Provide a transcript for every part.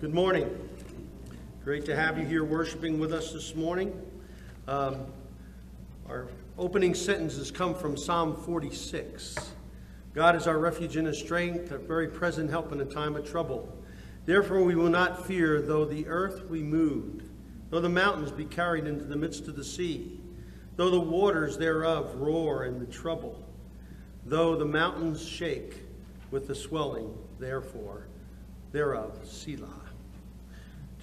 Good morning. Great to have you here worshiping with us this morning. Um, our opening sentences come from Psalm 46. God is our refuge and a strength, a very present help in a time of trouble. Therefore, we will not fear, though the earth be moved, though the mountains be carried into the midst of the sea, though the waters thereof roar in the trouble, though the mountains shake with the swelling, therefore, thereof, Selah.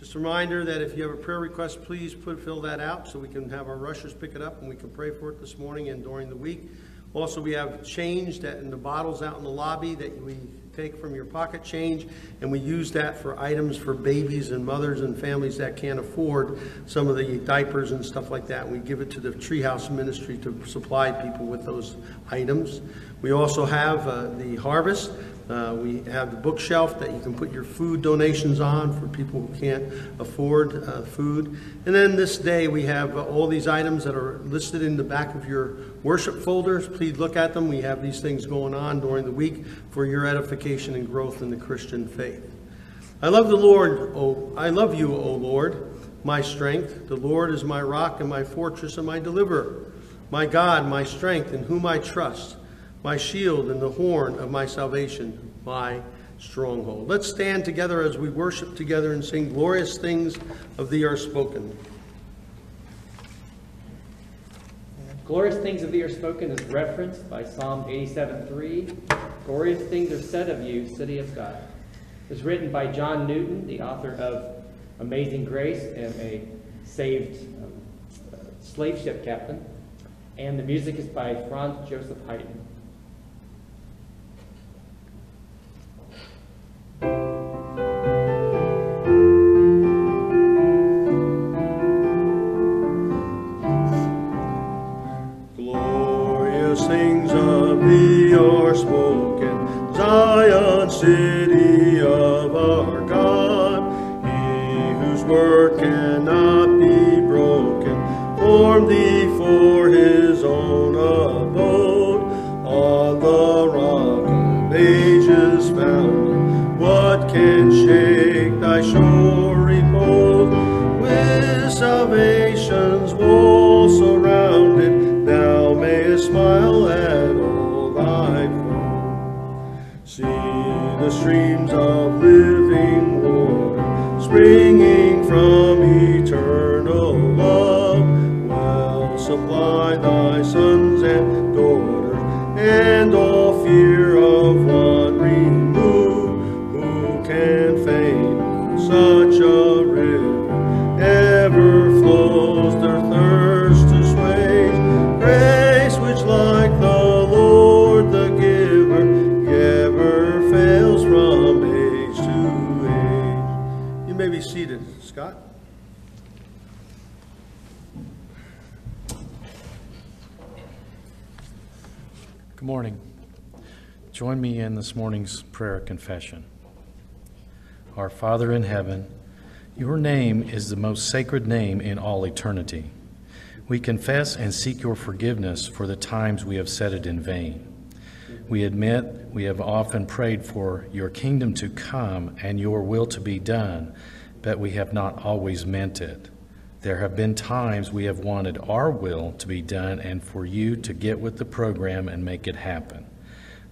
Just a reminder that if you have a prayer request, please put, fill that out so we can have our rushers pick it up and we can pray for it this morning and during the week. Also, we have change that in the bottles out in the lobby that we take from your pocket change, and we use that for items for babies and mothers and families that can't afford some of the diapers and stuff like that. We give it to the Treehouse Ministry to supply people with those items. We also have uh, the harvest. Uh, we have the bookshelf that you can put your food donations on for people who can't afford uh, food. And then this day we have uh, all these items that are listed in the back of your worship folders. Please look at them. We have these things going on during the week for your edification and growth in the Christian faith. I love the Lord, oh, I love you, O Lord, my strength. The Lord is my rock and my fortress and my deliverer, my God, my strength, in whom I trust my shield and the horn of my salvation, my stronghold. Let's stand together as we worship together and sing glorious things of thee are spoken. Glorious things of thee are spoken is referenced by Psalm 87.3. Glorious things are said of you, city of God. It was written by John Newton, the author of Amazing Grace and a saved um, uh, slave ship captain. And the music is by Franz Joseph Haydn. Confession. Our Father in heaven, your name is the most sacred name in all eternity. We confess and seek your forgiveness for the times we have said it in vain. We admit we have often prayed for your kingdom to come and your will to be done, but we have not always meant it. There have been times we have wanted our will to be done and for you to get with the program and make it happen.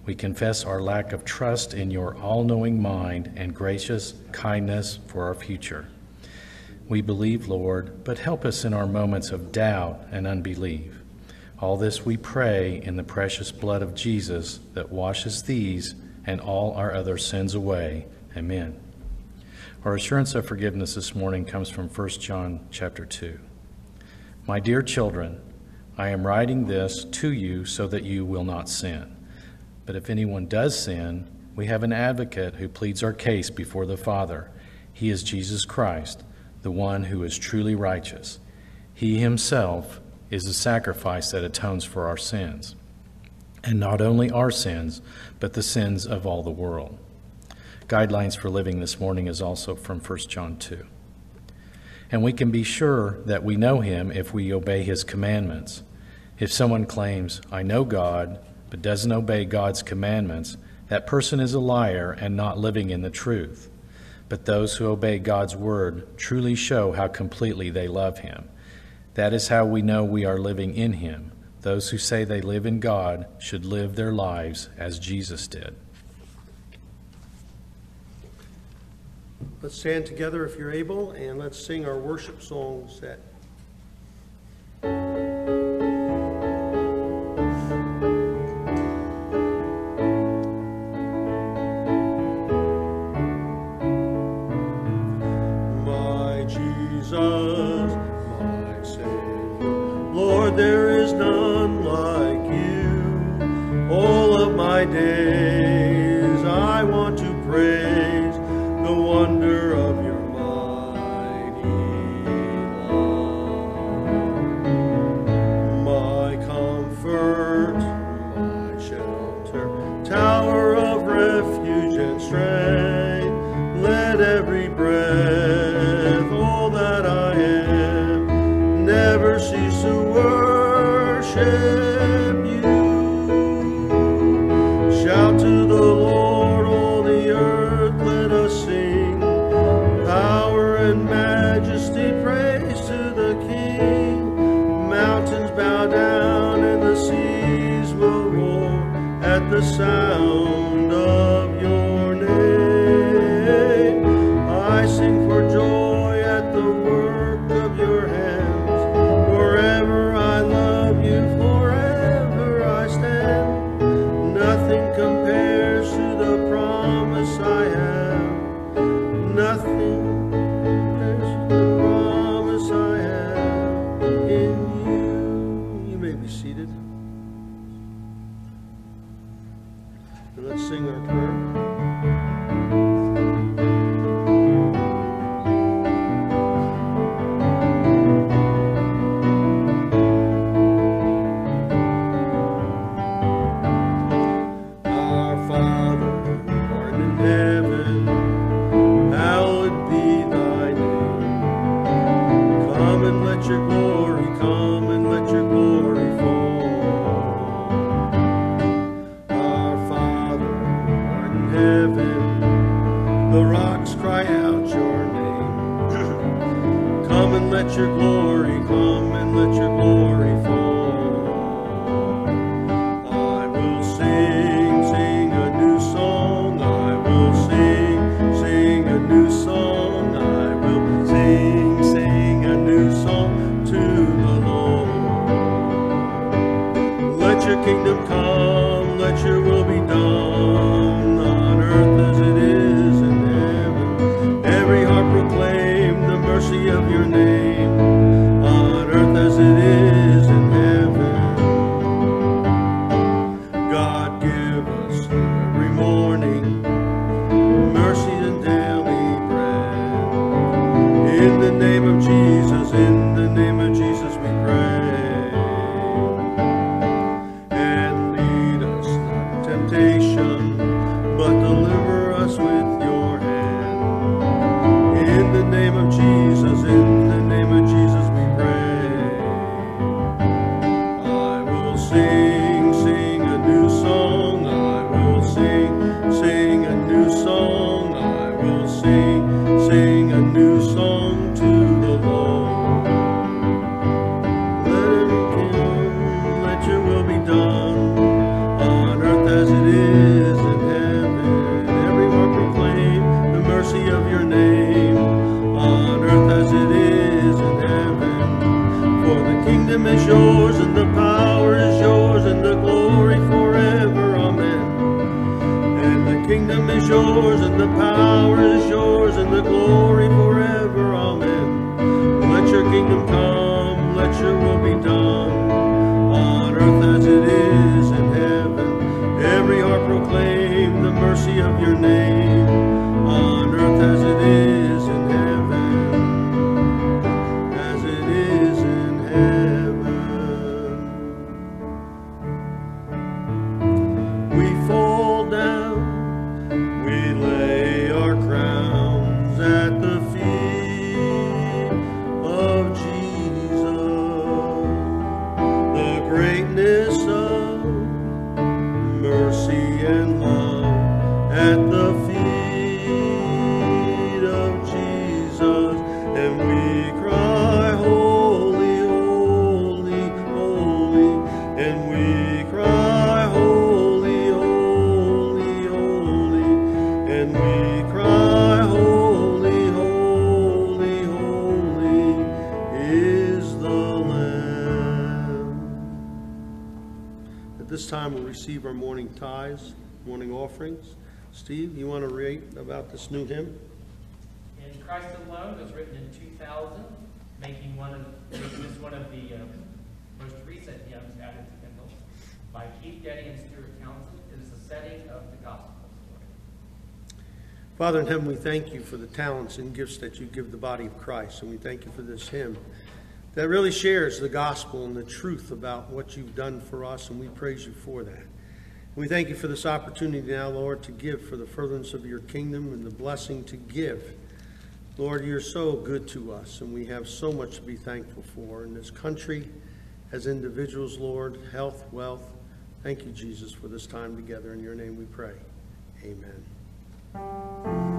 We confess our lack of trust in your all knowing mind and gracious kindness for our future. We believe, Lord, but help us in our moments of doubt and unbelief. All this we pray in the precious blood of Jesus that washes these and all our other sins away. Amen. Our assurance of forgiveness this morning comes from 1 John chapter 2. My dear children, I am writing this to you so that you will not sin. But if anyone does sin, we have an advocate who pleads our case before the Father. He is Jesus Christ, the one who is truly righteous. He himself is the sacrifice that atones for our sins, and not only our sins, but the sins of all the world. Guidelines for living this morning is also from 1 John 2. And we can be sure that we know him if we obey his commandments. If someone claims, I know God, but doesn't obey God's commandments, that person is a liar and not living in the truth. But those who obey God's word truly show how completely they love Him. That is how we know we are living in Him. Those who say they live in God should live their lives as Jesus did. Let's stand together if you're able, and let's sing our worship song set. wonder of your receive our morning tithes, morning offerings. Steve, you want to read about this new hymn? In Christ Alone was written in 2000, making one of this one of the um, most recent hymns added to hymnals by Keith Getty and Stuart Townend. It is the setting of the gospel story. Father in heaven, we thank you for the talents and gifts that you give the body of Christ, and we thank you for this hymn that really shares the gospel and the truth about what you've done for us, and we praise you for that. We thank you for this opportunity now, Lord, to give for the furtherance of your kingdom and the blessing to give. Lord, you're so good to us, and we have so much to be thankful for in this country, as individuals, Lord, health, wealth. Thank you, Jesus, for this time together. In your name we pray. Amen.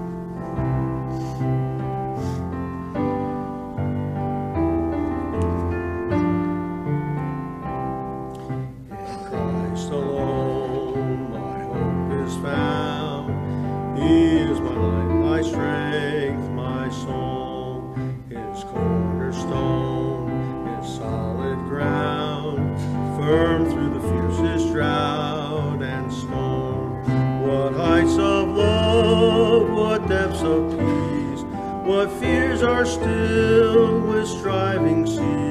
He is my light, my strength, my song. His cornerstone, his solid ground, firm through the fiercest drought and storm. What heights of love, what depths of peace, what fears are still with striving seas.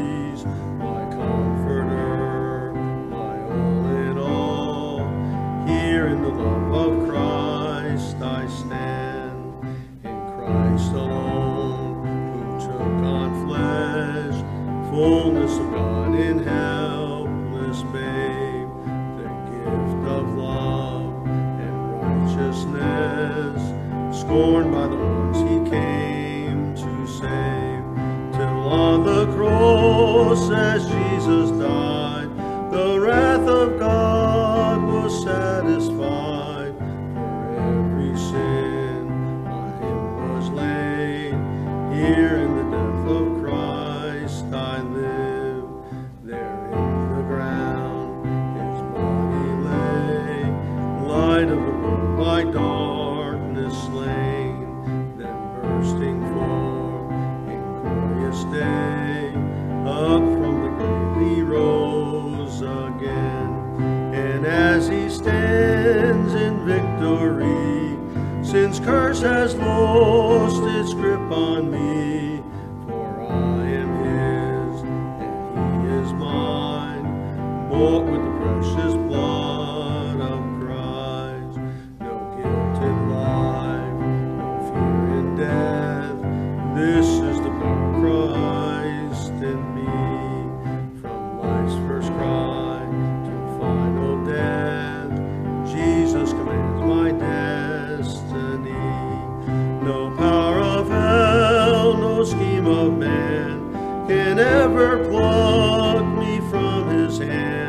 No power of hell, no scheme of man can ever pluck me from his hand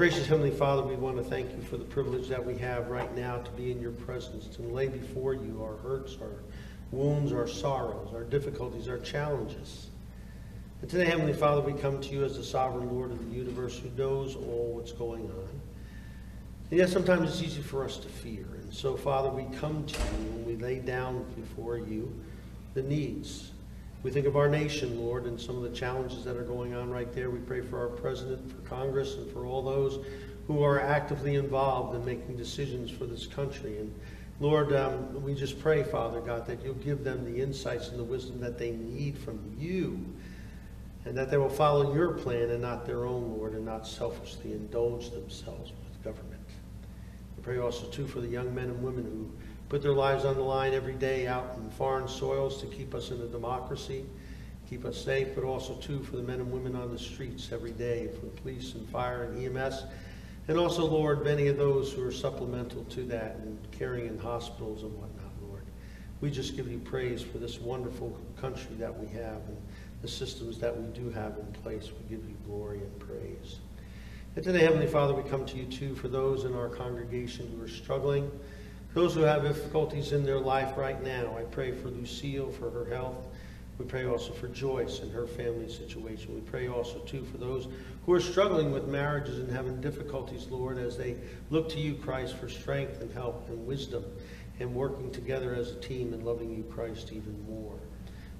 gracious Heavenly Father, we want to thank you for the privilege that we have right now to be in your presence, to lay before you our hurts, our wounds, our sorrows, our difficulties, our challenges. And today, Heavenly Father, we come to you as the sovereign Lord of the universe who knows all what's going on. And yet sometimes it's easy for us to fear. And so, Father, we come to you and we lay down before you the needs. We think of our nation, Lord, and some of the challenges that are going on right there. We pray for our president, for Congress, and for all those who are actively involved in making decisions for this country. And Lord, um, we just pray, Father God, that you'll give them the insights and the wisdom that they need from you, and that they will follow your plan and not their own, Lord, and not selfishly indulge themselves with government. We pray also, too, for the young men and women who put their lives on the line every day out in foreign soils to keep us in a democracy, keep us safe, but also, too, for the men and women on the streets every day, for police and fire and EMS, and also, Lord, many of those who are supplemental to that and caring in hospitals and whatnot, Lord. We just give you praise for this wonderful country that we have and the systems that we do have in place. We give you glory and praise. And today, Heavenly Father, we come to you too for those in our congregation who are struggling, those who have difficulties in their life right now. I pray for Lucille, for her health. We pray also for Joyce and her family situation. We pray also, too, for those who are struggling with marriages and having difficulties, Lord, as they look to you, Christ, for strength and help and wisdom and working together as a team and loving you, Christ, even more.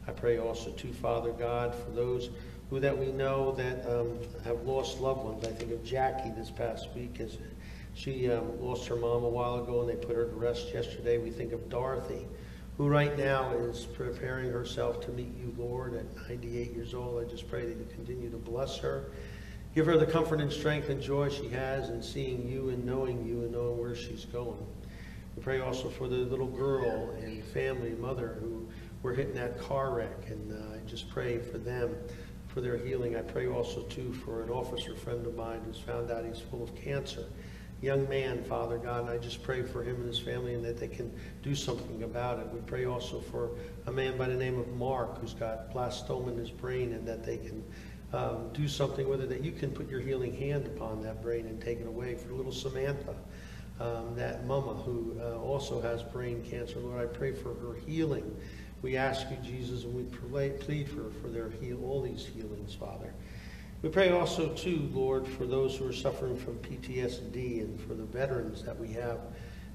I pray also, too, Father God, for those who that we know that um, have lost loved ones. I think of Jackie this past week as she um, lost her mom a while ago and they put her to rest yesterday. We think of Dorothy, who right now is preparing herself to meet you, Lord, at 98 years old. I just pray that you continue to bless her. Give her the comfort and strength and joy she has in seeing you and knowing you and knowing where she's going. We pray also for the little girl and family, mother, who were hit in that car wreck. And uh, I just pray for them, for their healing. I pray also, too, for an officer friend of mine who's found out he's full of cancer. Young man, Father God, and I just pray for him and his family and that they can do something about it. We pray also for a man by the name of Mark who's got blastoma in his brain and that they can um, do something with it, that you can put your healing hand upon that brain and take it away. For little Samantha, um, that mama who uh, also has brain cancer, Lord, I pray for her healing. We ask you, Jesus, and we plead for, for their heal, all these healings, Father. We pray also, too, Lord, for those who are suffering from PTSD and for the veterans that we have,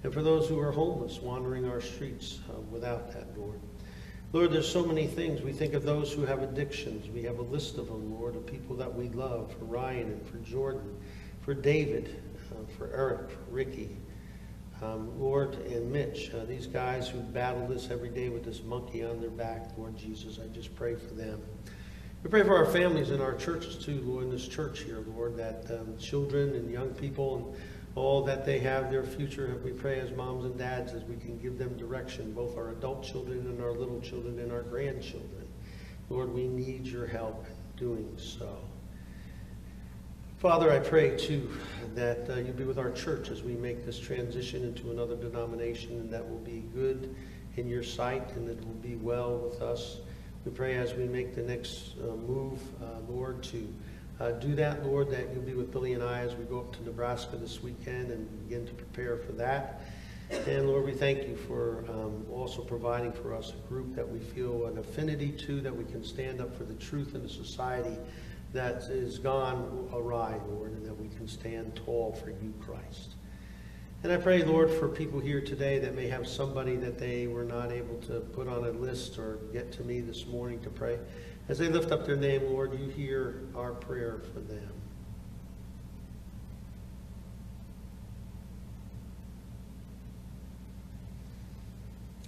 and for those who are homeless, wandering our streets uh, without that, Lord. Lord, there's so many things. We think of those who have addictions. We have a list of them, Lord, of people that we love, for Ryan and for Jordan, for David, uh, for Eric, for Ricky, um, Lord, and Mitch, uh, these guys who battle this every day with this monkey on their back, Lord Jesus, I just pray for them. We pray for our families and our churches too, Lord, in this church here, Lord, that um, children and young people and all that they have, their future, we pray as moms and dads as we can give them direction, both our adult children and our little children and our grandchildren. Lord, we need your help in doing so. Father, I pray too that uh, you be with our church as we make this transition into another denomination and that will be good in your sight and that will be well with us. We pray as we make the next uh, move, uh, Lord, to uh, do that, Lord, that you'll be with Billy and I as we go up to Nebraska this weekend and begin to prepare for that. And Lord, we thank you for um, also providing for us a group that we feel an affinity to, that we can stand up for the truth in a society that is gone awry, Lord, and that we can stand tall for you, Christ. And I pray, Lord, for people here today that may have somebody that they were not able to put on a list or get to me this morning to pray. As they lift up their name, Lord, you hear our prayer for them.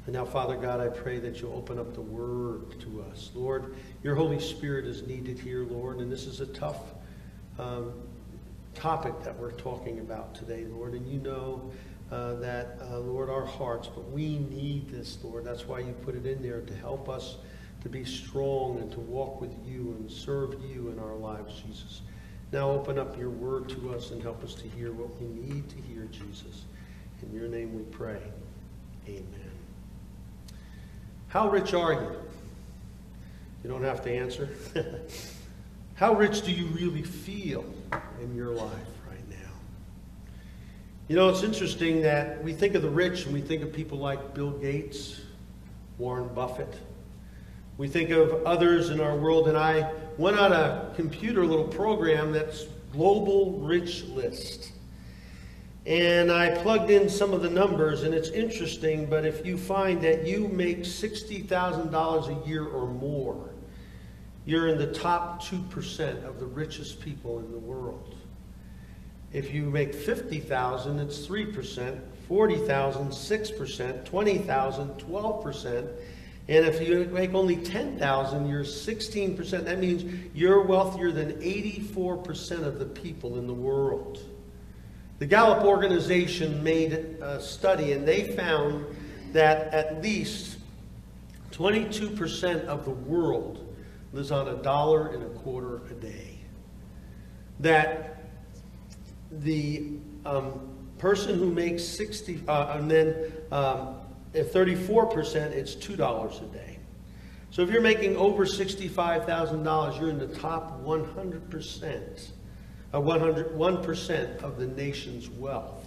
And now, Father God, I pray that you open up the word to us. Lord, your Holy Spirit is needed here, Lord, and this is a tough um, topic that we're talking about today, Lord. And you know uh, that, uh, Lord, our hearts, but we need this, Lord. That's why you put it in there to help us to be strong and to walk with you and serve you in our lives, Jesus. Now open up your word to us and help us to hear what we need to hear, Jesus. In your name we pray. Amen. How rich are you? You don't have to answer. How rich do you really feel in your life right now? You know, it's interesting that we think of the rich and we think of people like Bill Gates, Warren Buffett. We think of others in our world, and I went on a computer little program that's Global Rich List. And I plugged in some of the numbers, and it's interesting, but if you find that you make $60,000 a year or more, you're in the top 2% of the richest people in the world. If you make 50,000, it's 3%, 40,000, 6%, 20,000, 12%, and if you make only 10,000, you're 16%. That means you're wealthier than 84% of the people in the world. The Gallup organization made a study and they found that at least 22% of the world lives on a dollar and a quarter a day. That the um, person who makes 60, uh, and then um, at 34%, it's $2 a day. So if you're making over $65,000, you're in the top 100% uh, 101% of the nation's wealth.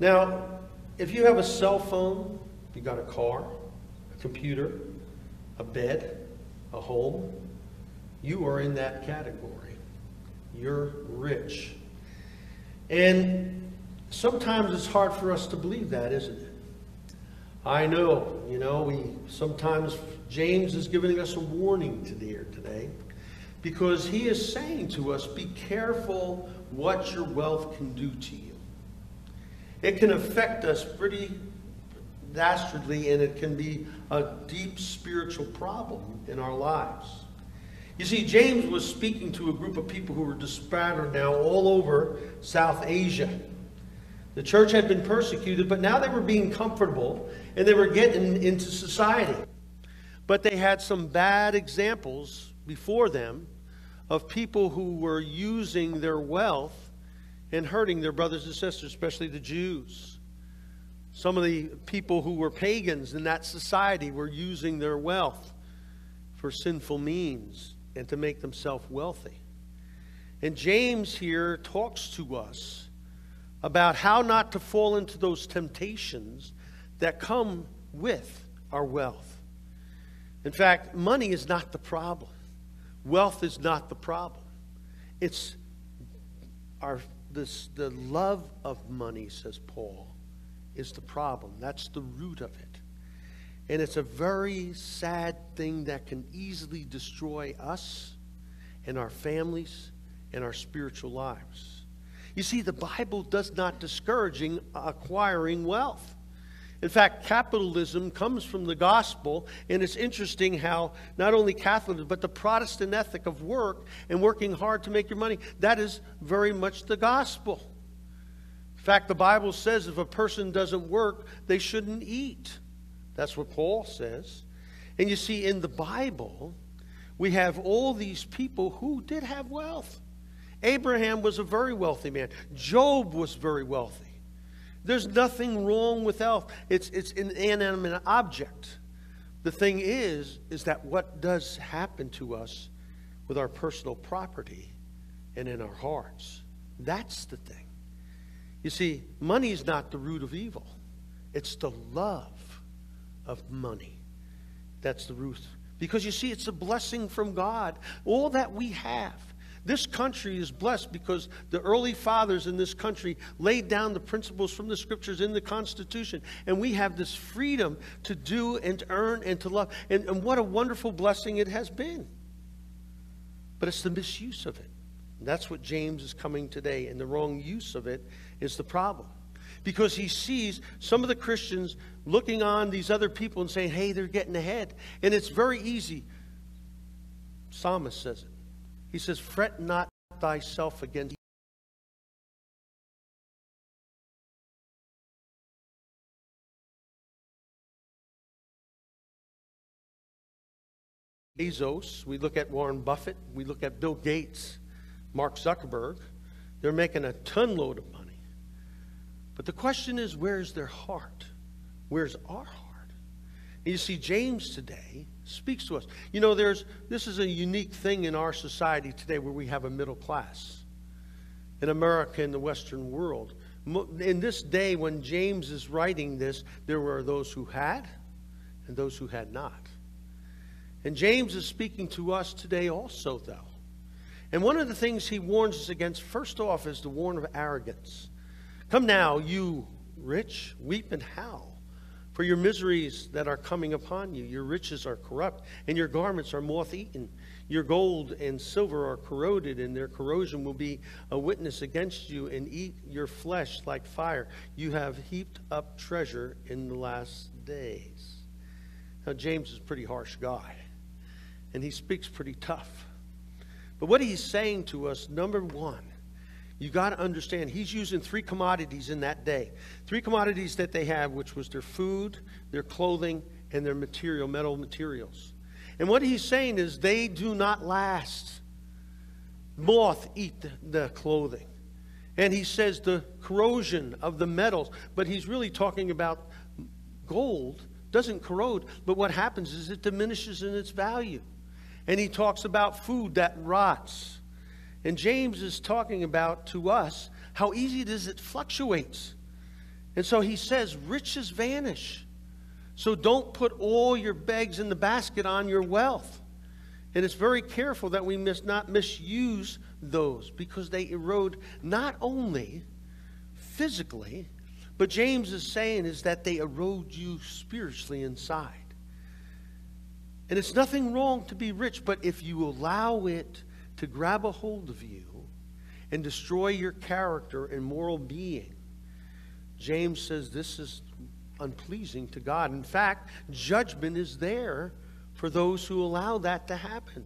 Now, if you have a cell phone, you got a car, a computer, a bed, a home, you are in that category. You're rich. And sometimes it's hard for us to believe that, isn't it? I know, you know, we sometimes James is giving us a warning to here today because he is saying to us, be careful what your wealth can do to you. It can affect us pretty dastardly and it can be a deep spiritual problem in our lives. You see, James was speaking to a group of people who were disparate now all over South Asia. The church had been persecuted, but now they were being comfortable and they were getting into society. But they had some bad examples before them of people who were using their wealth and hurting their brothers and sisters, especially the Jews. Some of the people who were pagans in that society were using their wealth for sinful means and to make themselves wealthy. And James here talks to us about how not to fall into those temptations that come with our wealth. In fact, money is not the problem. Wealth is not the problem. It's our this the love of money, says Paul, is the problem. That's the root of it. And it's a very sad thing that can easily destroy us and our families and our spiritual lives. You see, the Bible does not discouraging acquiring wealth. In fact, capitalism comes from the gospel, and it's interesting how not only Catholics, but the Protestant ethic of work and working hard to make your money, that is very much the gospel. Fact, the Bible says if a person doesn't work, they shouldn't eat. That's what Paul says. And you see, in the Bible, we have all these people who did have wealth. Abraham was a very wealthy man, Job was very wealthy. There's nothing wrong with wealth. It's, it's an inanimate object. The thing is, is that what does happen to us with our personal property and in our hearts? That's the thing. You see, money is not the root of evil. It's the love of money. That's the root. Because you see, it's a blessing from God. All that we have. This country is blessed because the early fathers in this country laid down the principles from the scriptures in the Constitution. And we have this freedom to do and to earn and to love. And, and what a wonderful blessing it has been. But it's the misuse of it. That's what James is coming today. And the wrong use of it is the problem because he sees some of the Christians looking on these other people and saying, hey, they're getting ahead. And it's very easy. Psalmist says it. He says, fret not thyself against Bezos, we look at Warren Buffett, we look at Bill Gates, Mark Zuckerberg, they're making a ton load of money. But the question is, where's their heart? Where's our heart? And you see, James today speaks to us. You know, there's this is a unique thing in our society today where we have a middle class. In America, in the Western world. In this day when James is writing this, there were those who had and those who had not. And James is speaking to us today also, though. And one of the things he warns us against, first off, is the warn of arrogance. Come now, you rich, weep and howl for your miseries that are coming upon you. Your riches are corrupt, and your garments are moth eaten. Your gold and silver are corroded, and their corrosion will be a witness against you and eat your flesh like fire. You have heaped up treasure in the last days. Now, James is a pretty harsh guy, and he speaks pretty tough. But what he's saying to us, number one, you got to understand, he's using three commodities in that day. Three commodities that they have, which was their food, their clothing, and their material, metal materials. And what he's saying is they do not last. Moth eat the, the clothing. And he says the corrosion of the metals, but he's really talking about gold doesn't corrode, but what happens is it diminishes in its value. And he talks about food that rots. And James is talking about to us how easy it is, it fluctuates. And so he says, riches vanish. So don't put all your bags in the basket on your wealth. And it's very careful that we must not misuse those because they erode not only physically, but James is saying is that they erode you spiritually inside. And it's nothing wrong to be rich, but if you allow it to grab a hold of you and destroy your character and moral being, James says this is unpleasing to God. In fact, judgment is there for those who allow that to happen.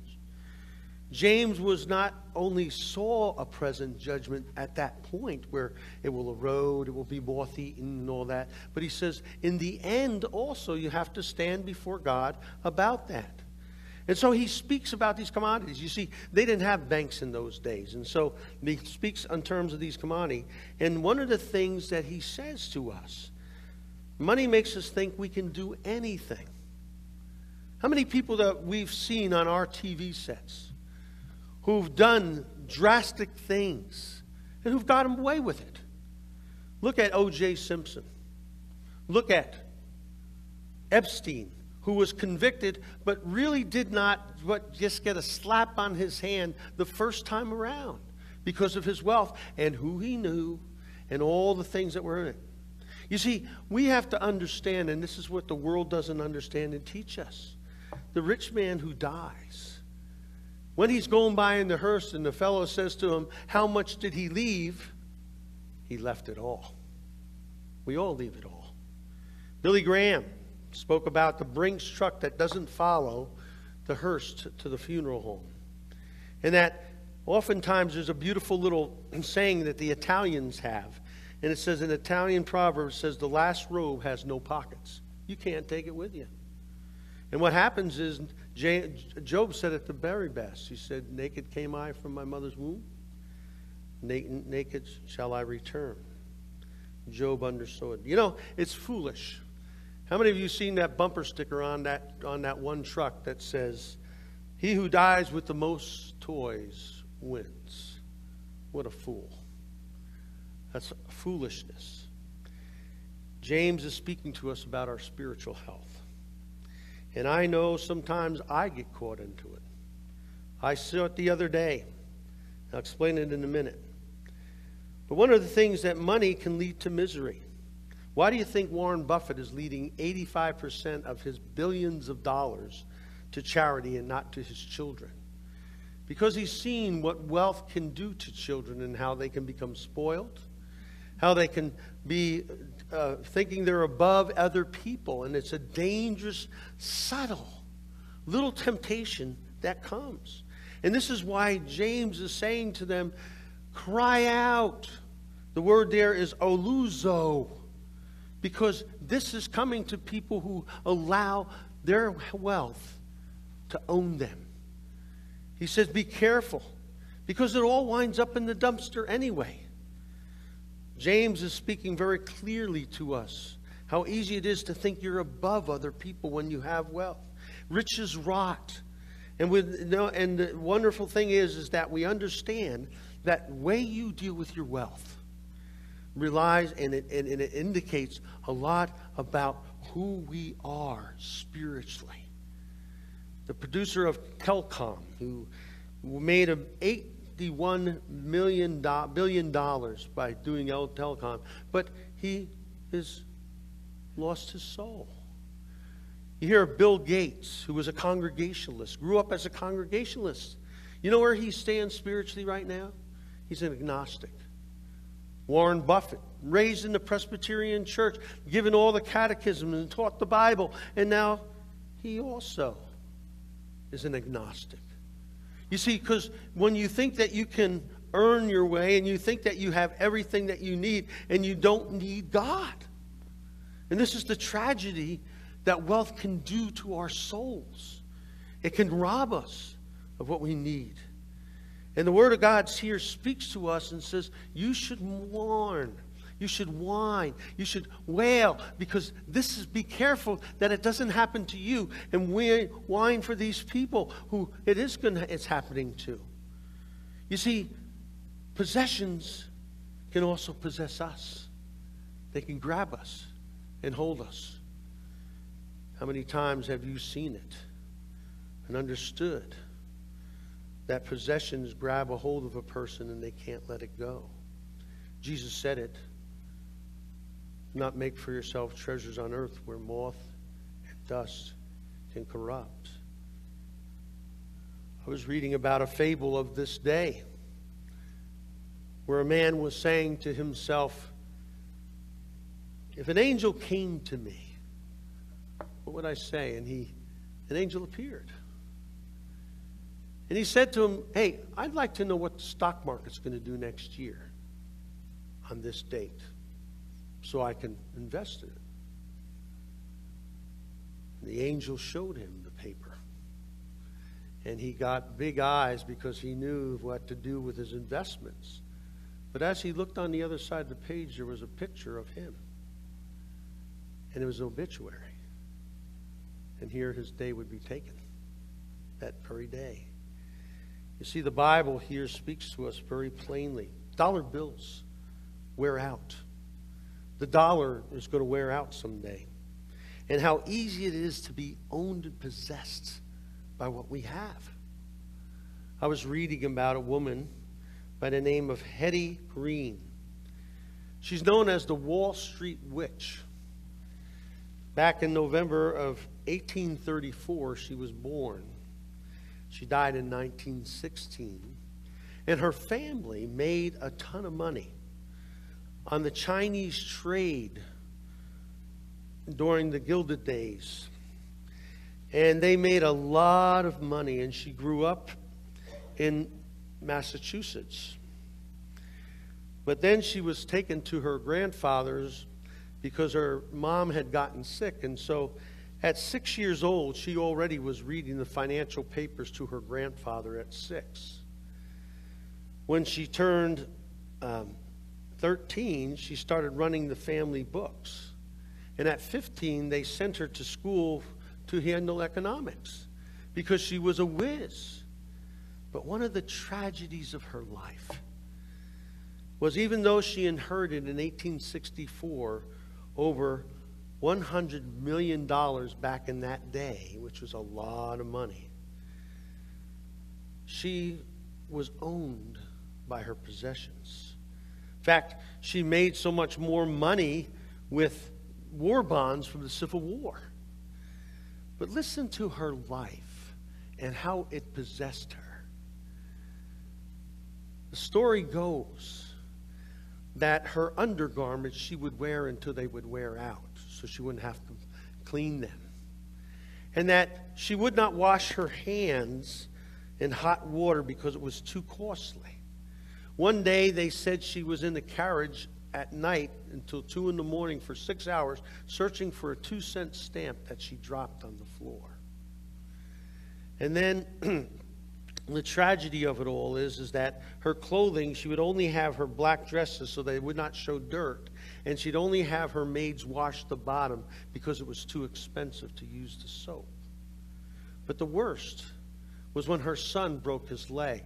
James was not only saw a present judgment at that point where it will erode, it will be moth eaten, and all that, but he says, in the end also you have to stand before God about that. And so he speaks about these commodities. You see, they didn't have banks in those days. And so he speaks in terms of these commodities. And one of the things that he says to us money makes us think we can do anything. How many people that we've seen on our TV sets who've done drastic things and who've gotten away with it? Look at O.J. Simpson. Look at Epstein, who was convicted but really did not what, just get a slap on his hand the first time around because of his wealth and who he knew and all the things that were in it. You see, we have to understand, and this is what the world doesn't understand and teach us the rich man who dies, when he's going by in the hearse and the fellow says to him, How much did he leave? He left it all. We all leave it all. Billy Graham spoke about the Brinks truck that doesn't follow the hearse to, the funeral home. And that oftentimes there's a beautiful little saying that the Italians have. And it says, an Italian proverb says, the last robe has no pockets. You can't take it with you. And what happens is, Job said it the very best. He said, Naked came I from my mother's womb, naked shall I return. Job understood. You know, it's foolish. How many of you seen that bumper sticker on that, on that one truck that says, He who dies with the most toys wins? What a fool. That's foolishness. James is speaking to us about our spiritual health. And I know sometimes I get caught into it. I saw it the other day. I'll explain it in a minute. But one of the things that money can lead to misery. Why do you think Warren Buffett is leading 85% of his billions of dollars to charity and not to his children? Because he's seen what wealth can do to children and how they can become spoiled, how they can be uh, thinking they're above other people. And it's a dangerous, subtle, little temptation that comes. And this is why James is saying to them, cry out. The word there is oluzo, because this is coming to people who allow their wealth to own them. He says, be careful, because it all winds up in the dumpster anyway. James is speaking very clearly to us how easy it is to think you're above other people when you have wealth. Riches rot. And, with, and the wonderful thing is, is that we understand that way you deal with your wealth relies and it, and, and it indicates a lot about who we are spiritually. The producer of Kelcom, who made a eight $51 million, billion dollars by doing El Telecom, but he has lost his soul. You hear of Bill Gates, who was a congregationalist, grew up as a congregationalist. You know where he stands spiritually right now? He's an agnostic. Warren Buffett, raised in the Presbyterian church, given all the catechism and taught the Bible, and now he also is an agnostic. You see, because when you think that you can earn your way and you think that you have everything that you need and you don't need God. And this is the tragedy that wealth can do to our souls. It can rob us of what we need. And the Word of God here speaks to us and says, You should mourn you should whine. You should wail because this is, be careful that it doesn't happen to you. And we whine for these people who it is going to, it's happening to. You see, possessions can also possess us. They can grab us and hold us. How many times have you seen it and understood that possessions grab a hold of a person and they can't let it go. Jesus said it. Not make for yourself treasures on earth where moth and dust can corrupt. I was reading about a fable of this day where a man was saying to himself, If an angel came to me, what would I say? And he, an angel appeared. And he said to him, Hey, I'd like to know what the stock market's going to do next year on this date so I can invest in it. The angel showed him the paper. And he got big eyes because he knew what to do with his investments. But as he looked on the other side of the page, there was a picture of him. And it was an obituary. And here his day would be taken, that very day. You see, the Bible here speaks to us very plainly. Dollar bills wear out. The dollar is going to wear out someday. And how easy it is to be owned and possessed by what we have. I was reading about a woman by the name of Hetty Green. She's known as the Wall Street Witch. Back in November of 1834, she was born. She died in 1916. And her family made a ton of money on the Chinese trade during the Gilded Days. And they made a lot of money, and she grew up in Massachusetts. But then she was taken to her grandfather's because her mom had gotten sick. And so at six years old, she already was reading the financial papers to her grandfather at six. When she turned um, 13, she started running the family books. And at 15, they sent her to school to handle economics because she was a whiz. But one of the tragedies of her life was even though she inherited in 1864 over $100 million back in that day, which was a lot of money, she was owned by her possessions. Fact, she made so much more money with war bonds from the Civil War. But listen to her life and how it possessed her. The story goes that her undergarments she would wear until they would wear out, so she wouldn't have to clean them. And that she would not wash her hands in hot water because it was too costly. One day they said she was in the carriage at night until 2 in the morning for six hours searching for a two cent stamp that she dropped on the floor. And then the tragedy of it all is, is that her clothing, she would only have her black dresses so they would not show dirt. And she'd only have her maids wash the bottom because it was too expensive to use the soap. But the worst was when her son broke his leg.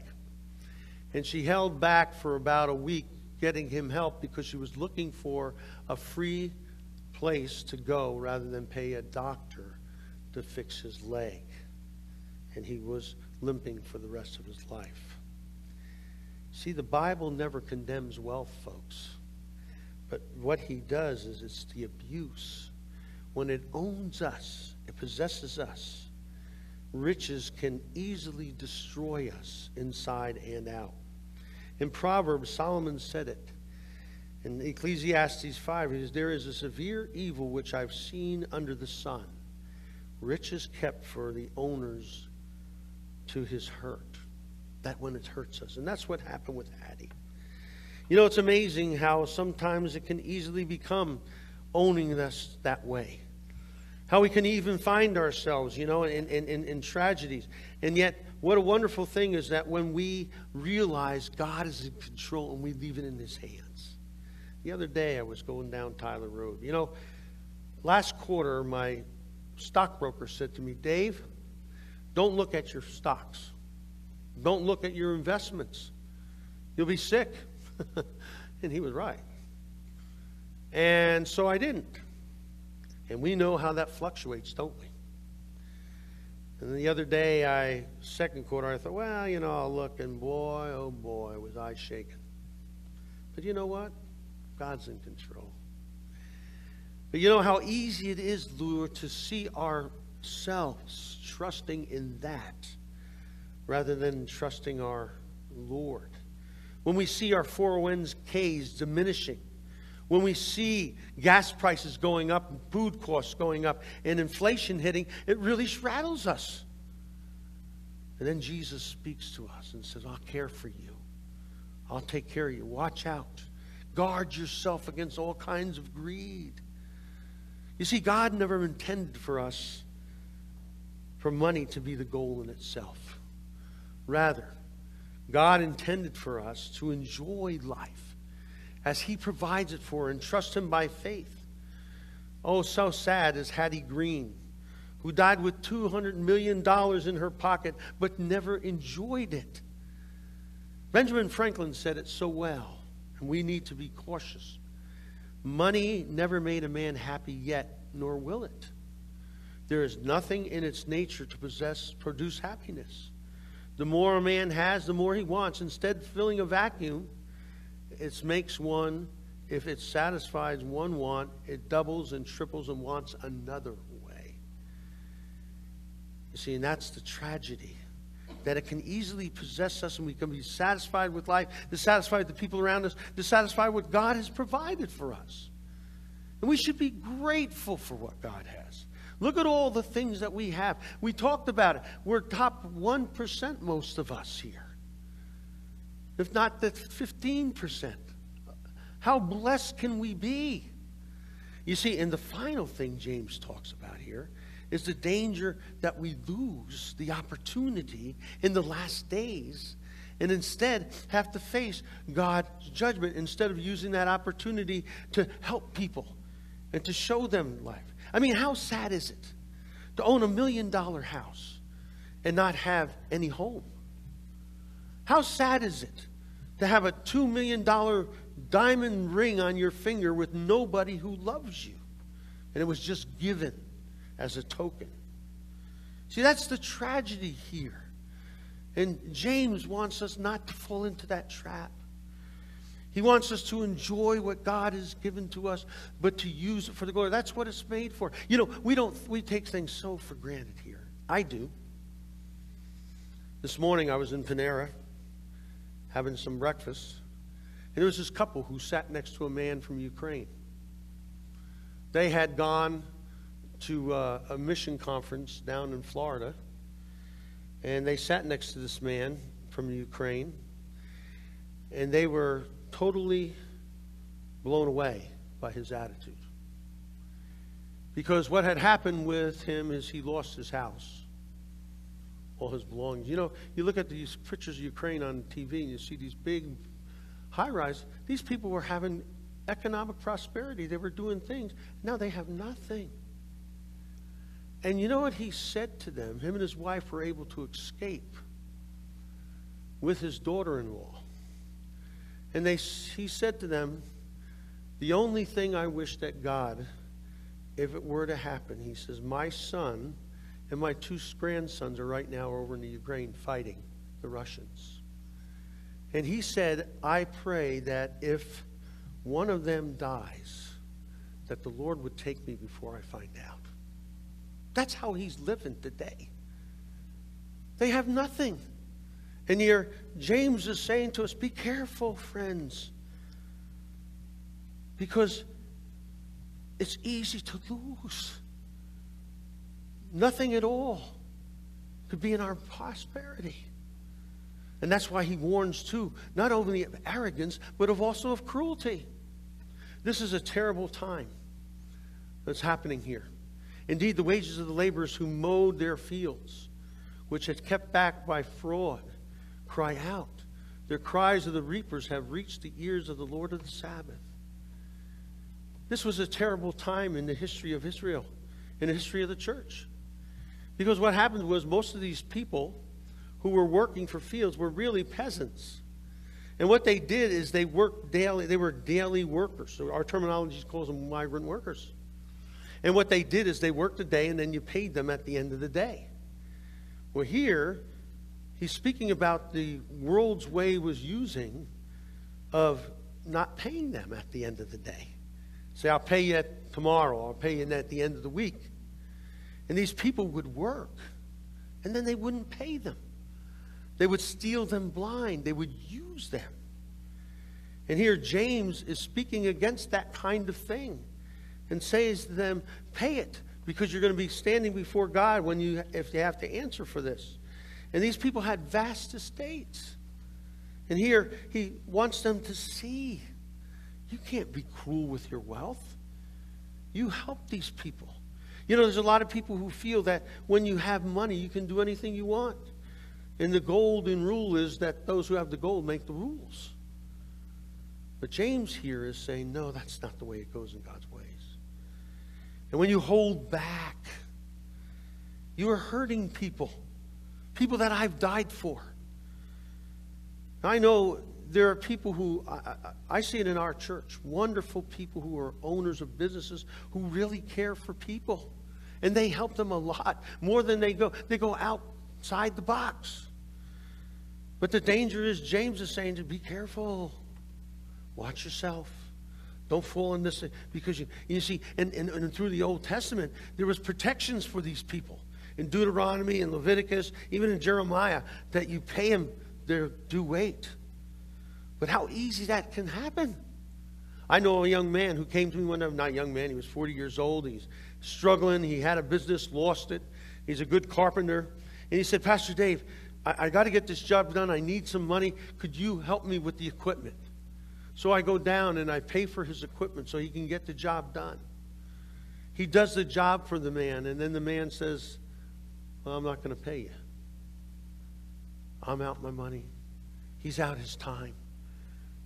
And she held back for about a week getting him help because she was looking for a free place to go rather than pay a doctor to fix his leg. And he was limping for the rest of his life. See, the Bible never condemns wealth, folks. But what he does is it's the abuse. When it owns us, it possesses us, riches can easily destroy us inside and out. In Proverbs, Solomon said it. In Ecclesiastes 5, he says, There is a severe evil which I've seen under the sun. Riches kept for the owners to his hurt. That when it hurts us. And that's what happened with Addie. You know, it's amazing how sometimes it can easily become owning us that way. How we can even find ourselves, you know, in, in, in, in tragedies. And yet, what a wonderful thing is that when we realize God is in control and we leave it in His hands. The other day, I was going down Tyler Road. You know, last quarter, my stockbroker said to me, Dave, don't look at your stocks. Don't look at your investments. You'll be sick. and he was right. And so I didn't. And we know how that fluctuates, don't we? And the other day, I second quarter, I thought, well, you know, I'll look, and boy, oh boy, was I shaken. But you know what? God's in control. But you know how easy it is, Lord, to see ourselves trusting in that rather than trusting our Lord. When we see our 401ks diminishing, when we see gas prices going up, and food costs going up, and inflation hitting, it really rattles us. And then Jesus speaks to us and says, I'll care for you. I'll take care of you. Watch out. Guard yourself against all kinds of greed. You see, God never intended for us for money to be the goal in itself. Rather, God intended for us to enjoy life as He provides it for and trust Him by faith. Oh, so sad is Hattie Green, who died with $200 million in her pocket but never enjoyed it. Benjamin Franklin said it so well, and we need to be cautious. Money never made a man happy yet, nor will it. There is nothing in its nature to possess, produce happiness. The more a man has, the more he wants. Instead filling a vacuum, it makes one, if it satisfies one want, it doubles and triples and wants another way. You see, and that's the tragedy. That it can easily possess us and we can be satisfied with life, dissatisfied with the people around us, dissatisfied with what God has provided for us. And we should be grateful for what God has. Look at all the things that we have. We talked about it. We're top 1%, most of us here, if not the 15%. How blessed can we be? You see, and the final thing James talks about here is the danger that we lose the opportunity in the last days and instead have to face God's judgment instead of using that opportunity to help people and to show them life. I mean, how sad is it to own a million dollar house and not have any home? How sad is it to have a $2 million diamond ring on your finger with nobody who loves you? And it was just given as a token. See, that's the tragedy here. And James wants us not to fall into that trap. He wants us to enjoy what God has given to us, but to use it for the glory. That's what it's made for. You know, we don't we take things so for granted here. I do. This morning I was in Panera having some breakfast, and there was this couple who sat next to a man from Ukraine. They had gone to uh, a mission conference down in Florida, and they sat next to this man from Ukraine, and they were totally blown away by his attitude. Because what had happened with him is he lost his house, all his belongings. You know, you look at these pictures of Ukraine on TV and you see these big high rise. These people were having economic prosperity, they were doing things. Now they have nothing. And you know what he said to them? Him and his wife were able to escape with his daughter in law. And they, he said to them, The only thing I wish that God, if it were to happen, he says, My son and my two grandsons are right now over in the Ukraine fighting the Russians. And he said, I pray that if one of them dies, that the Lord would take me before I find out. That's how he's living today. They have nothing. And here, James is saying to us be careful, friends, because it's easy to lose. Nothing at all could be in our prosperity. And that's why he warns, too, not only of arrogance, but of also of cruelty. This is a terrible time that's happening here. Indeed, the wages of the laborers who mowed their fields, which had kept back by fraud, cry out. Their cries of the reapers have reached the ears of the Lord of the Sabbath. This was a terrible time in the history of Israel, in the history of the church. Because what happened was most of these people who were working for fields were really peasants. And what they did is they worked daily, they were daily workers. So our terminology calls them migrant workers. And what they did is they worked a day and then you paid them at the end of the day. Well, here, he's speaking about the world's way was using of not paying them at the end of the day. Say, I'll pay you tomorrow, I'll pay you at the end of the week. And these people would work, and then they wouldn't pay them. They would steal them blind, they would use them. And here James is speaking against that kind of thing and says to them, pay it because you're going to be standing before God when you if you have to answer for this. And these people had vast estates. And here he wants them to see you can't be cruel with your wealth. You help these people. You know, there's a lot of people who feel that when you have money, you can do anything you want. And the golden rule is that those who have the gold make the rules. But James here is saying, no, that's not the way it goes in God's ways. And when you hold back, you are hurting people, people that I've died for. I know there are people who, I, I, see it in our church, wonderful people who are owners of businesses who really care for people. And they help them a lot, more than they go. They go outside the box. But the danger is, James is saying to be careful. Watch yourself. Don't fall in this because you, you see, and, and, and through the Old Testament, there was protections for these people. In Deuteronomy and Leviticus, even in Jeremiah, that you pay them their due weight. But how easy that can happen. I know a young man who came to me one time, not a young man, he was 40 years old. He's struggling. He had a business, lost it. He's a good carpenter. And he said, Pastor Dave, I, I got to get this job done. I need some money. Could you help me with the equipment? So I go down and I pay for his equipment so he can get the job done. He does the job for the man, and then the man says, Well, I'm not going to pay you. I'm out my money. He's out his time.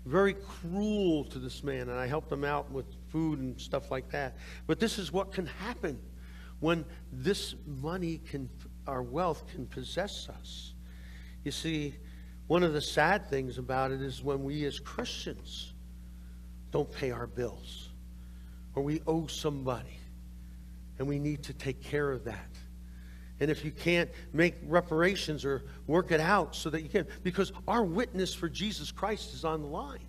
Very cruel to this man, and I helped him out with food and stuff like that. But this is what can happen when this money can, our wealth can possess us. You see, one of the sad things about it is when we as Christians don't pay our bills or we owe somebody and we need to take care of that. And if you can't make reparations or work it out so that you can, because our witness for Jesus Christ is on the line.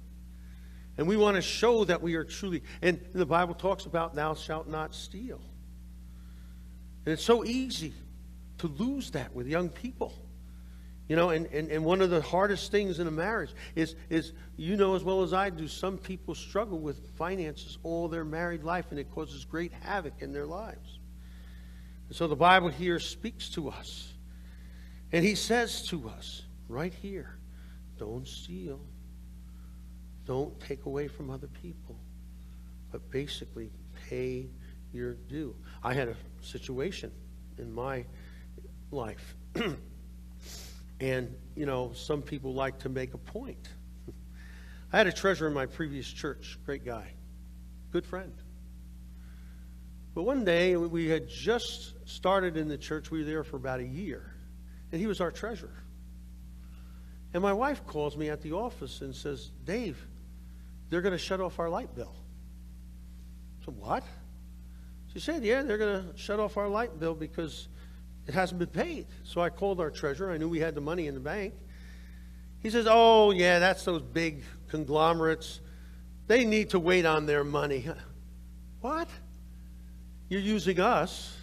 And we want to show that we are truly, and the Bible talks about, thou shalt not steal. And it's so easy to lose that with young people. You know, and, and, and one of the hardest things in a marriage is, is, you know as well as I do, some people struggle with finances all their married life, and it causes great havoc in their lives. And so the Bible here speaks to us. And he says to us, right here, don't steal. Don't take away from other people. But basically, pay your due. I had a situation in my life. And, you know, some people like to make a point. I had a treasurer in my previous church, great guy, good friend. But one day, we had just started in the church. We were there for about a year. And he was our treasurer. And my wife calls me at the office and says, Dave, they're going to shut off our light bill. So what? She said, yeah, they're going to shut off our light bill because it hasn't been paid. So I called our treasurer. I knew we had the money in the bank. He says, Oh, yeah, that's those big conglomerates. They need to wait on their money. What? You're using us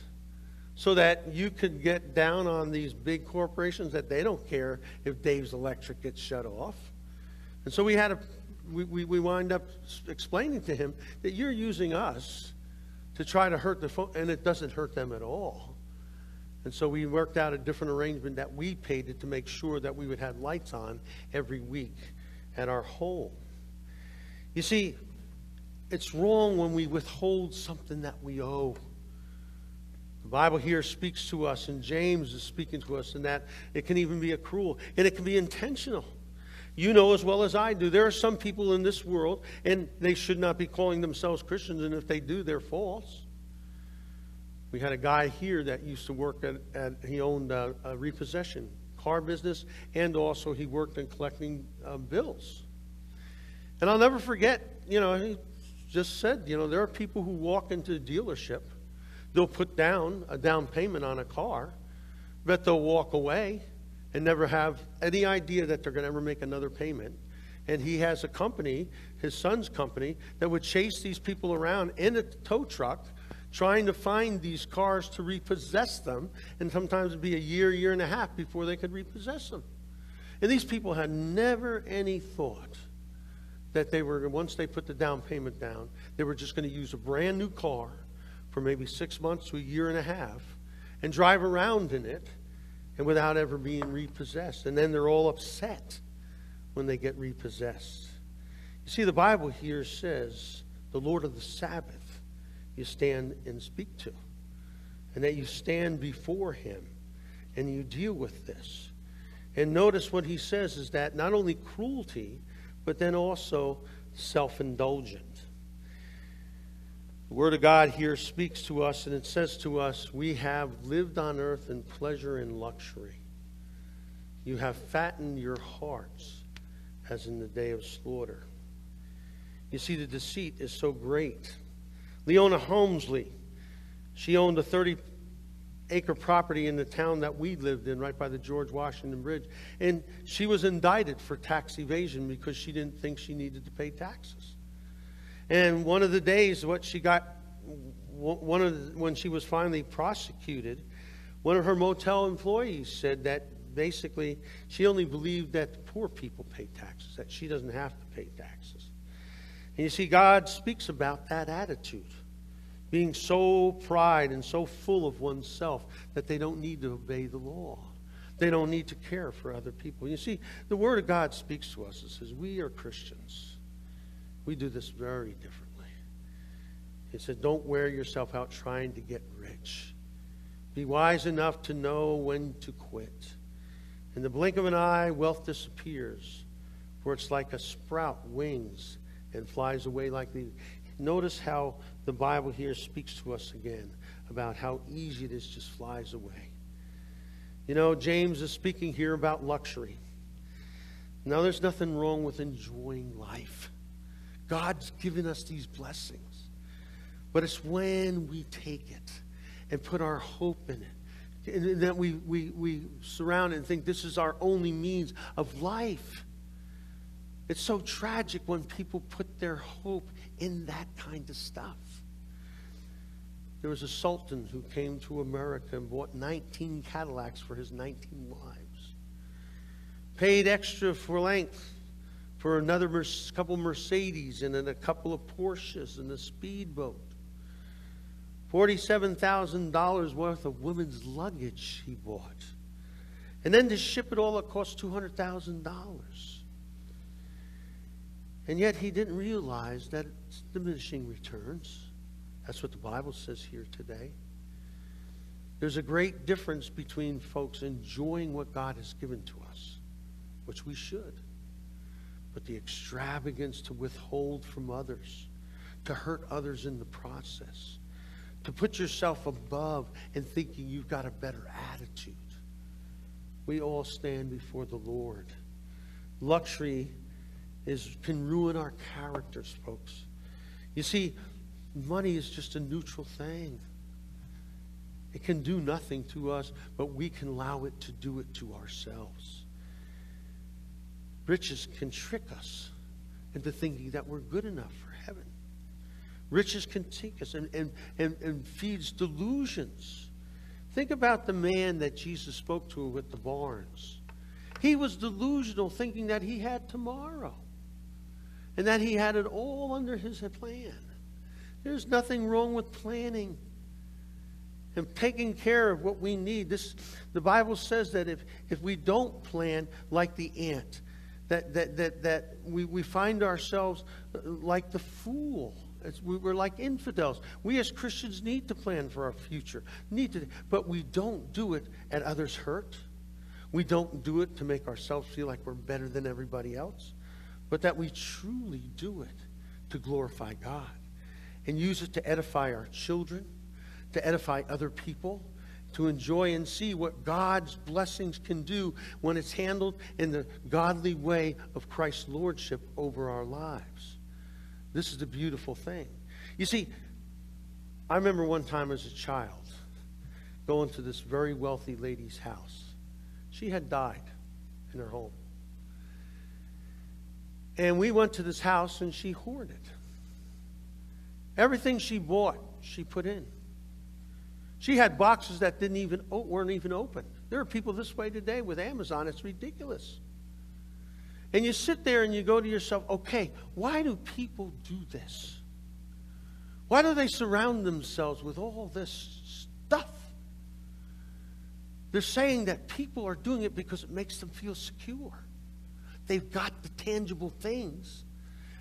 so that you could get down on these big corporations that they don't care if Dave's electric gets shut off. And so we had a, we, we, we wind up explaining to him that you're using us to try to hurt the phone, and it doesn't hurt them at all. And so we worked out a different arrangement that we paid it to make sure that we would have lights on every week at our home. You see, it's wrong when we withhold something that we owe. The Bible here speaks to us, and James is speaking to us, in that it can even be a cruel, and it can be intentional. You know as well as I do, there are some people in this world, and they should not be calling themselves Christians, and if they do, they're false. We had a guy here that used to work at, at he owned a, a, repossession car business, and also he worked in collecting uh, bills. And I'll never forget, you know, he just said, you know, there are people who walk into a dealership, they'll put down a down payment on a car, but they'll walk away and never have any idea that they're going to ever make another payment. And he has a company, his son's company, that would chase these people around in a tow truck trying to find these cars to repossess them. And sometimes it'd be a year, year and a half before they could repossess them. And these people had never any thought that they were, once they put the down payment down, they were just going to use a brand new car for maybe six months to a year and a half and drive around in it and without ever being repossessed. And then they're all upset when they get repossessed. You see, the Bible here says the Lord of the Sabbath you stand and speak to, and that you stand before Him and you deal with this. And notice what He says is that not only cruelty, but then also self indulgent. The Word of God here speaks to us, and it says to us, We have lived on earth in pleasure and luxury. You have fattened your hearts as in the day of slaughter. You see, the deceit is so great. Leona Helmsley, she owned a 30 acre property in the town that we lived in, right by the George Washington Bridge. And she was indicted for tax evasion because she didn't think she needed to pay taxes. And one of the days, what she got, one of the, when she was finally prosecuted, one of her motel employees said that basically she only believed that poor people pay taxes, that she doesn't have to pay taxes. And you see, God speaks about that attitude being so pride and so full of oneself that they don't need to obey the law. They don't need to care for other people. You see, the Word of God speaks to us. It says, We are Christians. We do this very differently. He said, Don't wear yourself out trying to get rich. Be wise enough to know when to quit. In the blink of an eye, wealth disappears, for it's like a sprout wings and flies away like the. Notice how the Bible here speaks to us again about how easy this just flies away. You know, James is speaking here about luxury. Now, there's nothing wrong with enjoying life. God's given us these blessings. But it's when we take it and put our hope in it, and that we, we, we surround and think this is our only means of life. It's so tragic when people put their hope in that kind of stuff. There was a sultan who came to America and bought 19 Cadillacs for his 19 wives. Paid extra for length for another couple Mercedes and then a couple of Porsches and a speedboat. $47,000 worth of women's luggage he bought. And then to ship it all, it cost $200,000. And yet he didn't realize that it's diminishing returns. That's what the Bible says here today. There's a great difference between folks enjoying what God has given to us, which we should, but the extravagance to withhold from others, to hurt others in the process, to put yourself above and thinking you've got a better attitude. We all stand before the Lord. Luxury is, can ruin our characters, folks. You see, money is just a neutral thing. It can do nothing to us, but we can allow it to do it to ourselves. Riches can trick us into thinking that we're good enough for heaven. Riches can take us and, and, and, and feeds delusions. Think about the man that Jesus spoke to with the barns. He was delusional, thinking that he had tomorrow and that he had it all under his plan. There's nothing wrong with planning and taking care of what we need. This, the Bible says that if, if we don't plan like the ant, that, that, that, that we, we find ourselves uh, like the fool. It's, we, we're like infidels. We as Christians need to plan for our future, need to, but we don't do it at others' hurt. We don't do it to make ourselves feel like we're better than everybody else but that we truly do it to glorify God and use it to edify our children, to edify other people, to enjoy and see what God's blessings can do when it's handled in the godly way of Christ's lordship over our lives. This is the beautiful thing. You see, I remember one time as a child going to this very wealthy lady's house. She had died in her home. And we went to this house and she hoarded. Everything she bought, she put in. She had boxes that didn't even weren't even open. There are people this way today with Amazon. It's ridiculous. And you sit there and you go to yourself, okay, why do people do this? Why do they surround themselves with all this stuff? They're saying that people are doing it because it makes them feel secure. They've got the tangible things.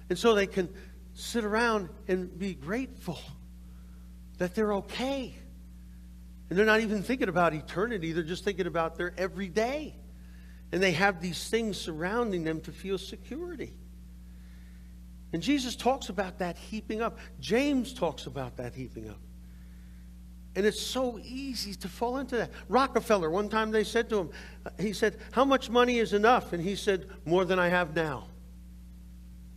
And so they can sit around and be grateful that they're okay. And they're not even thinking about eternity, they're just thinking about their everyday. And they have these things surrounding them to feel security. And Jesus talks about that heaping up. James talks about that heaping up. And it's so easy to fall into that. Rockefeller, one time they said to him, uh, he said, How much money is enough? And he said, More than I have now.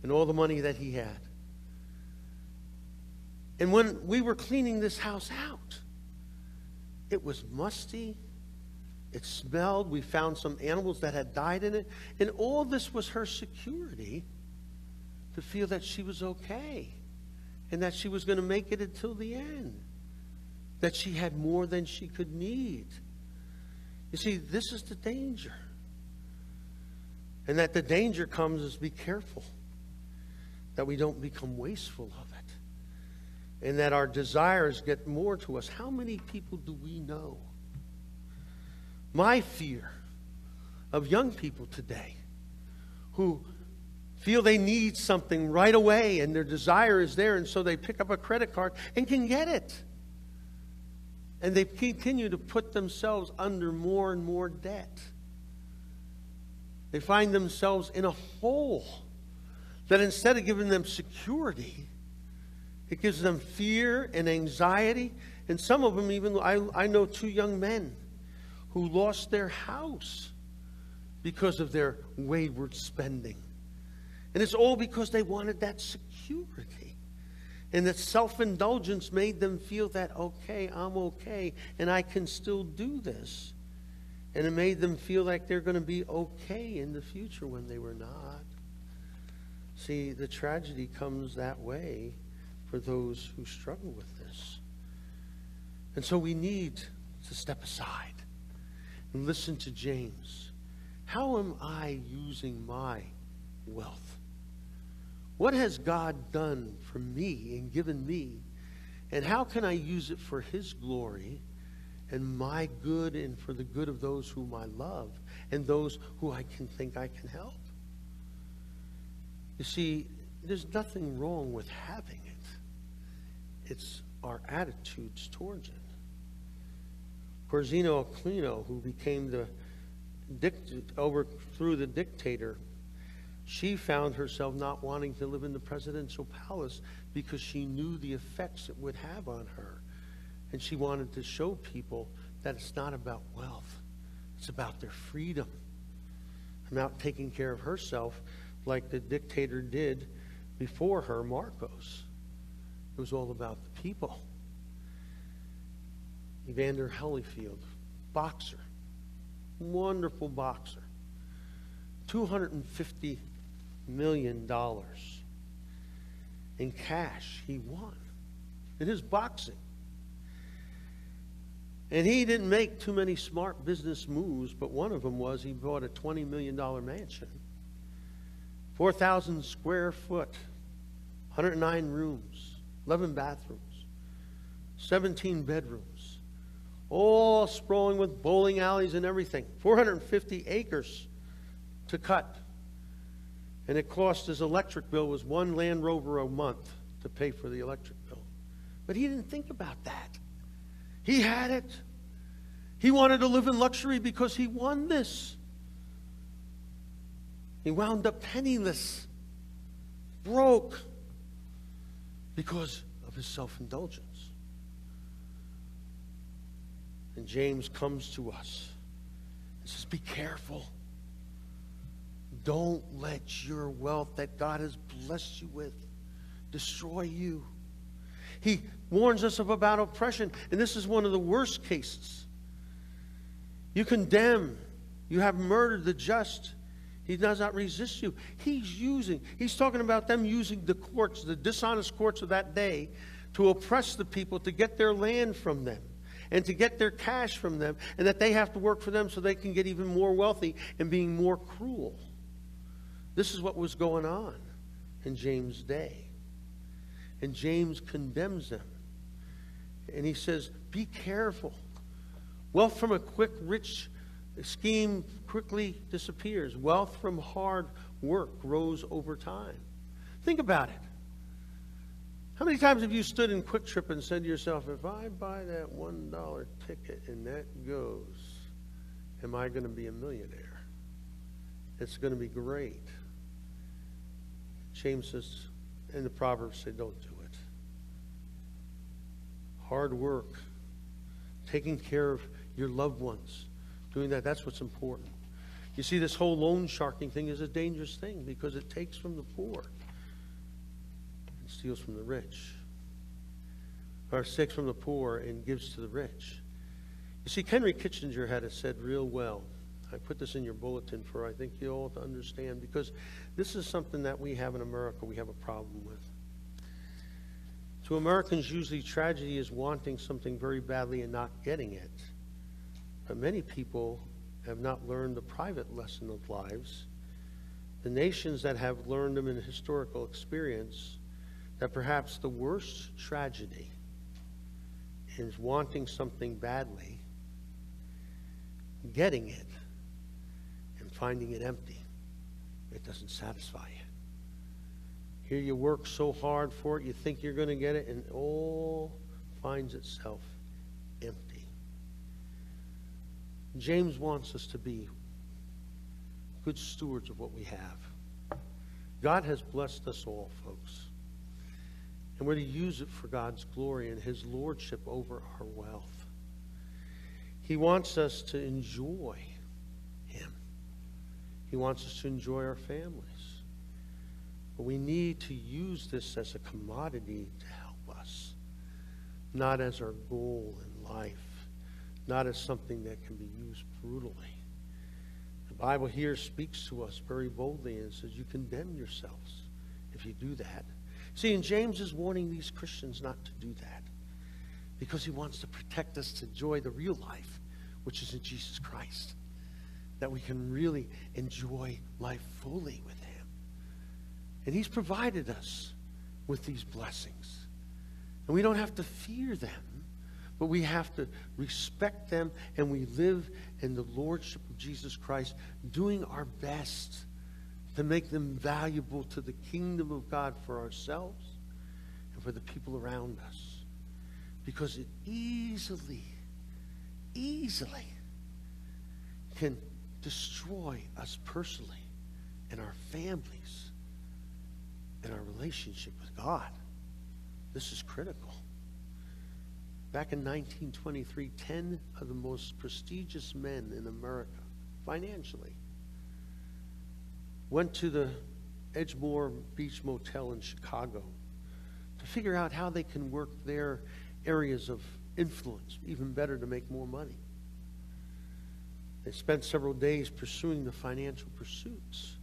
And all the money that he had. And when we were cleaning this house out, it was musty. It smelled. We found some animals that had died in it. And all this was her security to feel that she was okay and that she was going to make it until the end, that she had more than she could need. You see, this is the danger. And that the danger comes is be careful that we don't become wasteful of and that our desires get more to us. How many people do we know? My fear of young people today who feel they need something right away and their desire is there, and so they pick up a credit card and can get it. And they continue to put themselves under more and more debt. They find themselves in a hole that instead of giving them security, it gives them fear and anxiety. And some of them, even, I, I know two young men who lost their house because of their wayward spending. And it's all because they wanted that security. And that self indulgence made them feel that, okay, I'm okay, and I can still do this. And it made them feel like they're going to be okay in the future when they were not. See, the tragedy comes that way for those who struggle with this. And so we need to step aside and listen to James. How am I using my wealth? What has God done for me and given me? And how can I use it for His glory and my good and for the good of those whom I love and those who I can think I can help? You see, there's nothing wrong with having it's our attitudes towards it. Corazon Aquino, who became the overthrew the dictator, she found herself not wanting to live in the presidential palace because she knew the effects it would have on her. And she wanted to show people that it's not about wealth, it's about their freedom. About taking care of herself like the dictator did before her, Marcos. It was all about the people. Evander Holyfield, boxer, wonderful boxer, $250 million in cash he won in his boxing. And he didn't make too many smart business moves, but one of them was he bought a $20 million mansion, 4,000 square foot, 109 rooms, 11 bathrooms, 17 bedrooms, all sprawling with bowling alleys and everything. 450 acres to cut. And it cost his electric bill was one Land Rover a month to pay for the electric bill. But he didn't think about that. He had it. He wanted to live in luxury because he won this. He wound up penniless, broke, because of his self indulgence. And James comes to us and says, Be careful. Don't let your wealth that God has blessed you with destroy you. He warns us of about oppression, and this is one of the worst cases. You condemn, you have murdered the just. He does not resist you. He's using, he's talking about them using the courts, the dishonest courts of that day, to oppress the people, to get their land from them, and to get their cash from them, and that they have to work for them so they can get even more wealthy and being more cruel. This is what was going on in James' day. And James condemns them. And he says, Be careful. Wealth from a quick, rich scheme quickly disappears. Wealth from hard work grows over time. Think about it. How many times have you stood in QuikTrip and said to yourself, if I buy that $1 ticket and that goes, am I going to be a millionaire? It's going to be great. James says, and the Proverbs say, don't do it. Hard work, taking care of your loved ones, doing that, that's what's important. You see, this whole loan sharking thing is a dangerous thing because it takes from the poor and steals from the rich. Or takes from the poor and gives to the rich. You see, Henry Kissinger had it said real well. I put this in your bulletin for I think you all to understand because this is something that we have in America we have a problem with. To Americans, usually tragedy is wanting something very badly and not getting it. But many people have not learned the private lesson of lives. The nations that have learned them in historical experience, that perhaps the worst tragedy is wanting something badly, getting it, and finding it empty. It doesn't satisfy you. Here you work so hard for it, you think you're going to get it, and all finds itself empty. James wants us to be good stewards of what we have. God has blessed us all, folks. And we're to use it for God's glory and His lordship over our wealth. He wants us to enjoy Him, He wants us to enjoy our families. But we need to use this as a commodity to help us, not as our goal in life not as something that can be used brutally. The Bible here speaks to us very boldly and says, You condemn yourselves if you do that. See, and James is warning these Christians not to do that because he wants to protect us to enjoy the real life, which is in Jesus Christ. That we can really enjoy life fully with him. And he's provided us with these blessings. And we don't have to fear them but we have to respect them and we live in the lordship of Jesus Christ, doing our best to make them valuable to the kingdom of God for ourselves and for the people around us. Because it easily, easily can destroy us personally and our families and our relationship with God. This is critical. Back in 1923, 10 of the most prestigious men in America, financially, went to the Edgewater Beach Motel in Chicago to figure out how they can work their areas of influence even better to make more money. They spent several days pursuing the financial pursuits.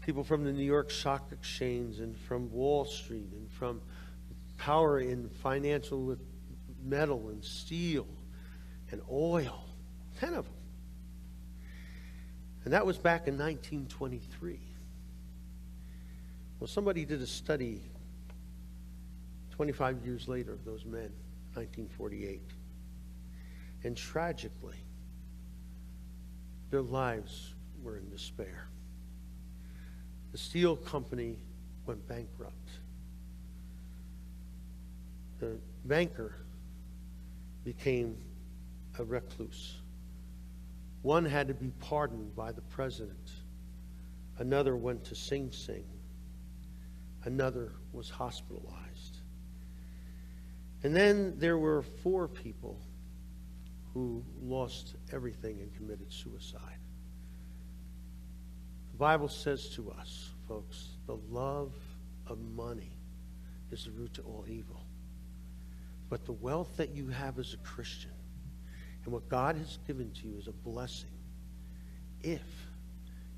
People from the New York Stock Exchange and from Wall Street and from power in financial metal and steel and oil. Ten of them. And that was back in 1923. Well, somebody did a study 25 years later of those men, 1948. And tragically, their lives were in despair. The steel company went bankrupt the banker became a recluse. One had to be pardoned by the president. Another went to Sing Sing. Another was hospitalized. And then there were four people who lost everything and committed suicide. The Bible says to us, folks, the love of money is the root to all evil. But the wealth that you have as a Christian and what God has given to you is a blessing if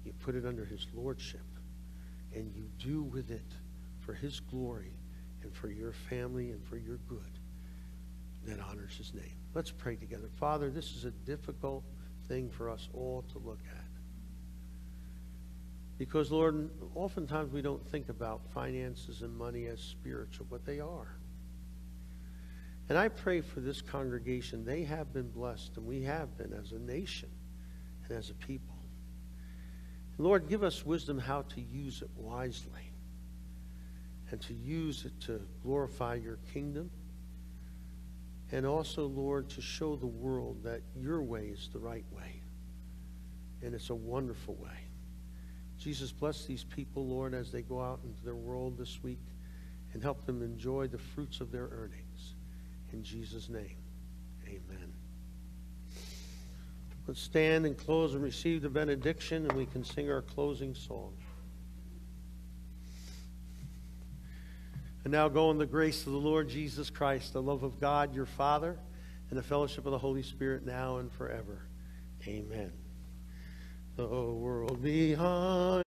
you put it under His Lordship and you do with it for His glory and for your family and for your good that honors His name. Let's pray together. Father, this is a difficult thing for us all to look at. Because, Lord, oftentimes we don't think about finances and money as spiritual, but they are. And I pray for this congregation. They have been blessed, and we have been as a nation and as a people. Lord, give us wisdom how to use it wisely and to use it to glorify your kingdom. And also, Lord, to show the world that your way is the right way. And it's a wonderful way. Jesus, bless these people, Lord, as they go out into their world this week and help them enjoy the fruits of their earnings. In Jesus' name, amen. Let's stand and close and receive the benediction, and we can sing our closing song. And now go in the grace of the Lord Jesus Christ, the love of God your Father, and the fellowship of the Holy Spirit now and forever. Amen. The world behind.